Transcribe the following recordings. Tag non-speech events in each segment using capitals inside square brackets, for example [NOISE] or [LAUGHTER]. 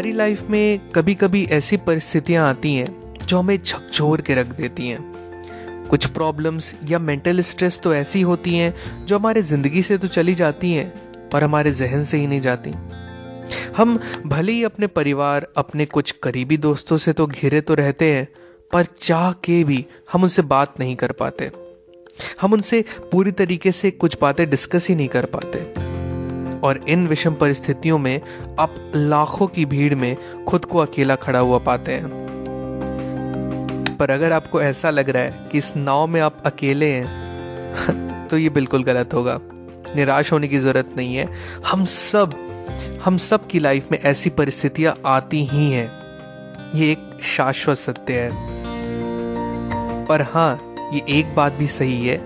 हमारी लाइफ में कभी कभी ऐसी परिस्थितियाँ आती हैं जो हमें झकझोर के रख देती हैं। कुछ प्रॉब्लम्स या मेंटल स्ट्रेस तो ऐसी होती हैं जो हमारे ज़िंदगी से तो चली जाती हैं, पर हमारे जहन से ही नहीं जाती। हम भले ही अपने परिवार, अपने कुछ करीबी दोस्तों से तो घिरे तो रहते हैं, पर चाह के भी हम उनसे बात नहीं कर पाते। हम उनसे पूरी तरीके से कुछ बातें डिस्कस ही नहीं कर पाते। और इन विषम परिस्थितियों में आप लाखों की भीड़ में खुद को अकेला खड़ा हुआ पाते हैं। पर अगर आपको ऐसा लग रहा है कि इस नाव में आप अकेले हैं [LAUGHS] तो ये बिल्कुल गलत होगा। निराश होने की ज़रूरत नहीं है। हम सब हम सब की लाइफ में ऐसी परिस्थितियाँ आती ही हैं। ये एक शाश्वत सत्य है। पर हाँ ये एक बात भी सही है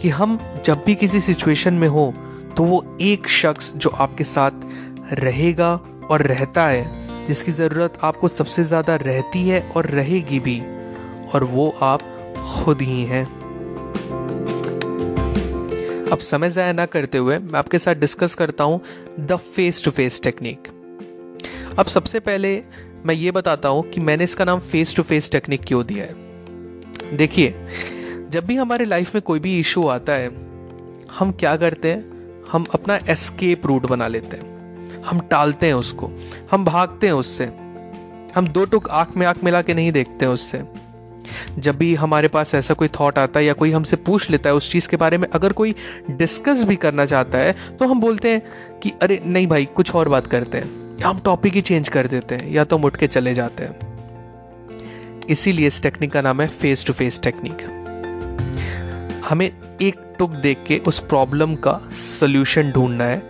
कि हम जब भी किसी सिचुएशन में हो तो वो एक शख्स जो आपके साथ रहेगा और रहता है, जिसकी ज़रूरत आपको सबसे ज़्यादा रहती है और रहेगी भी, और वो आप खुद ही हैं। अब समय ज़ाया ना करते हुए मैं आपके साथ डिस्कस करता हूँ the face to face technique अब सबसे पहले मैं ये बताता हूँ कि मैंने इसका नाम फेस टू फेस टेक्निक क्यों दिया है। देखिए, जब भी हमारे लाइफ में कोई भी इशू आता है, हम क्या करते हैं? हम अपना एस्केप रूट बना लेते हैं। हम टालते हैं उसको। हम भागते हैं उससे। हम दो टुक आँख में आँख मिला के नहीं देखते हैं उससे। जब भी हमारे पास ऐसा कोई थॉट आता है या कोई हमसे पूछ लेता है उस चीज़ के बारे में, अगर कोई डिस्कस भी करना चाहता है तो हम बोलते हैं कि, अरे, नहीं भाई, कुछ और बात करते हैं। या हम टॉपिक ही चेंज कर देते हैं, या तो मुट के चले जाते हैं। इसीलिए इस टेक्निक का नाम है फेस टू फेस टेक्निक हमें एक टुक देख के उस प्रॉब्लम का सोल्यूशन ढूंढना है,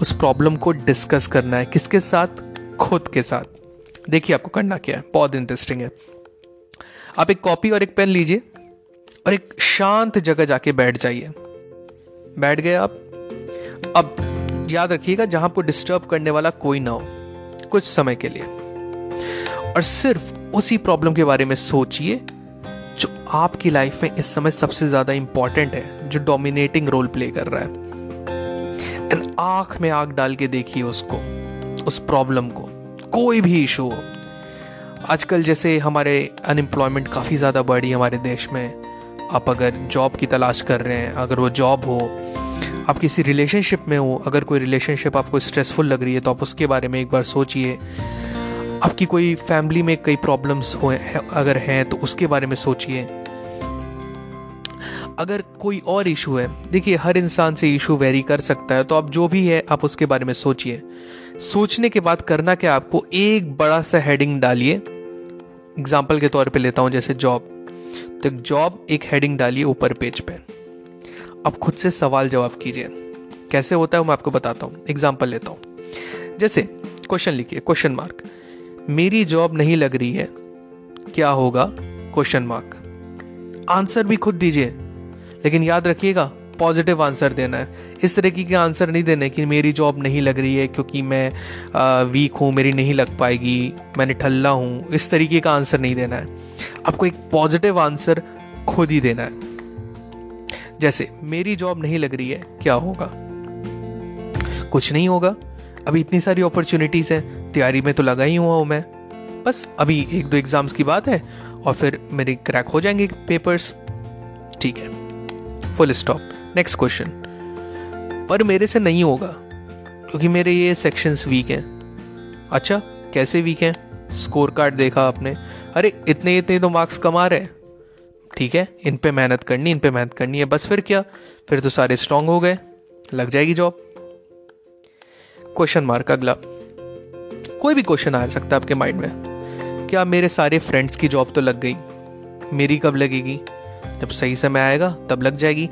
उस प्रॉब्लम को डिस्कस करना है, किसके साथ? खुद के साथ। देखिए आपको करना क्या है, बहुत इंटरेस्टिंग है। आप एक कॉपी और एक पेन लीजिए और एक शांत जगह जाके बैठ जाइए। बैठ गए आप। अब याद रखिएगा, जहाँ आपको डिस्टर्ब करने वाला कोई ना हो, कुछ समय के लिए। और सिर्फ़ उसी प्रॉब्लम के बारे में सोचिए जो आपकी लाइफ में इस समय सबसे ज़्यादा इंपॉर्टेंट है, जो डोमिनेटिंग रोल प्ले कर रहा है। एंड आँख में आँख डाल के देखिए उसको, उस प्रॉब्लम को। कोई भी इशू हो। आजकल जैसे हमारे अनएम्प्लॉयमेंट काफ़ी ज़्यादा बढ़ी हमारे देश में। आप अगर जॉब की तलाश कर रहे हैं, अगर वो जॉब हो, आप किसी रिलेशनशिप में हो, अगर कोई रिलेशनशिप आपको स्ट्रेसफुल लग रही है तो आप उसके बारे में एक बार सोचिए। आपकी कोई फैमिली में कई प्रॉब्लम्स हो, अगर हैं तो उसके बारे में सोचिए। अगर कोई और इशू है, देखिए, हर इंसान से इशू वेरी कर सकता है तो आप जो भी है, आप उसके बारे में सोचिए। सोचने के बाद करना क्या, आपको एक बड़ा सा हेडिंग डालिए। एग्ज़ाम्पल के तौर पे लेता हूँ, जैसे जॉब तो जॉब एक हेडिंग डालिए ऊपर पेज पे। अब खुद से सवाल जवाब कीजिए। कैसे होता है मैं आपको बताता हूँ। एग्ज़ाम्पल लेता हूँ। जैसे क्वेश्चन लिखिए क्वेश्चन मार्क मेरी जॉब नहीं लग रही है। क्या होगा? क्वेश्चन मार्क आंसर भी खुद दीजिए। लेकिन याद रखिएगा पॉजिटिव आंसर देना है। इस तरीके के आंसर नहीं देने कि मेरी जॉब नहीं लग रही है क्योंकि मैं वीक हूँ, मेरी नहीं लग पाएगी, मैंने ठल्ला हूँ। इस तरीके का आंसर नहीं देना है। आपको एक पॉजिटिव आंसर खुद ही देना है। जैसे, मेरी जॉब नहीं लग रही है, क्या होगा? कुछ नहीं होगा। अभी इतनी सारी अपॉर्चुनिटीज़ हैं, तैयारी में तो लगा ही हुआ हूँ मैं। बस अभी एक दो एग्ज़ाम्स की बात है, और फिर मेरे क्रैक हो जाएँगे पेपर्स ठीक है फुल स्टॉप नेक्स्ट क्वेश्चन पर मेरे से नहीं होगा, क्योंकि मेरे ये सेक्शंस वीक हैं। अच्छा कैसे वीक हैं? स्कोर कार्ड देखा आपने। अरे, इतने इतने तो मार्क्स कमा रहे हैं। ठीक है, इन पे मेहनत करनी, इन पे मेहनत करनी है। बस फिर क्या? फिर तो सारे स्ट्रांग हो गए। लग जाएगी जॉब क्वेश्चन मार्क अगला। कोई भी क्वेश्चन आ सकता है आपके माइंड में। क्या मेरे सारे फ्रेंड्स की जॉब तो लग गई? मेरी कब लगेगी? जब सही समय आएगा, तब लग जाएगी।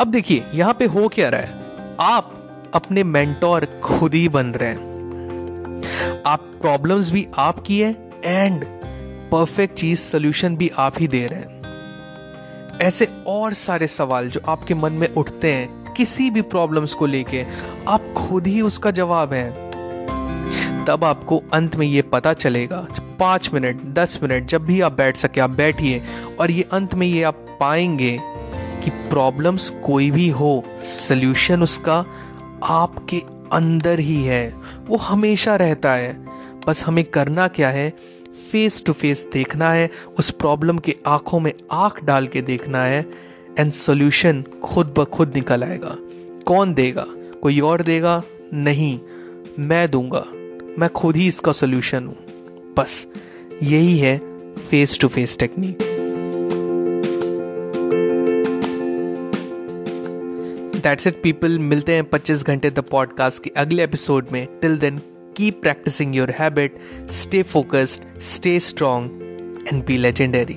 अब देखिए, यहाँ पे हो क्या रहा है? आप अपने मेंटोर खुद ही बन रहे हैं। आप प्रॉब्लम्स भी आपकी है एंड परफेक्ट चीज़, सोल्यूशन भी आप ही दे रहे हैं। ऐसे और सारे सवाल जो आपके मन में उठते हैं किसी भी प्रॉब्लम्स को लेके, आप खुद ही उसका जवाब हैं। तब आपको अंत में ये पता चलेगा पाँच मिनट, दस मिनट, जब भी आप बैठ सके, आप बैठिए, और ये अंत में ये आप पाएँगे कि प्रॉब्लम्स कोई भी हो सल्यूशन उसका आपके अंदर ही है। वो हमेशा रहता है। बस हमें करना क्या है? फेस टू फेस देखना है, उस प्रॉब्लम के आँखों में आँख डाल के देखना है एंड सोल्यूशन खुद ब खुद निकल आएगा। कौन देगा? कोई और देगा? नहीं, मैं दूँगा। मैं खुद ही इसका सोल्यूशन हूँ। बस, यही है face to face technique that's it people मिलते हैं 25 घंटे द पॉडकास्ट के अगले एपिसोड में। Till then keep practising your habit stay focused stay strong and be legendary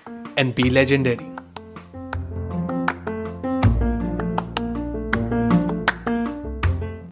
and be legendary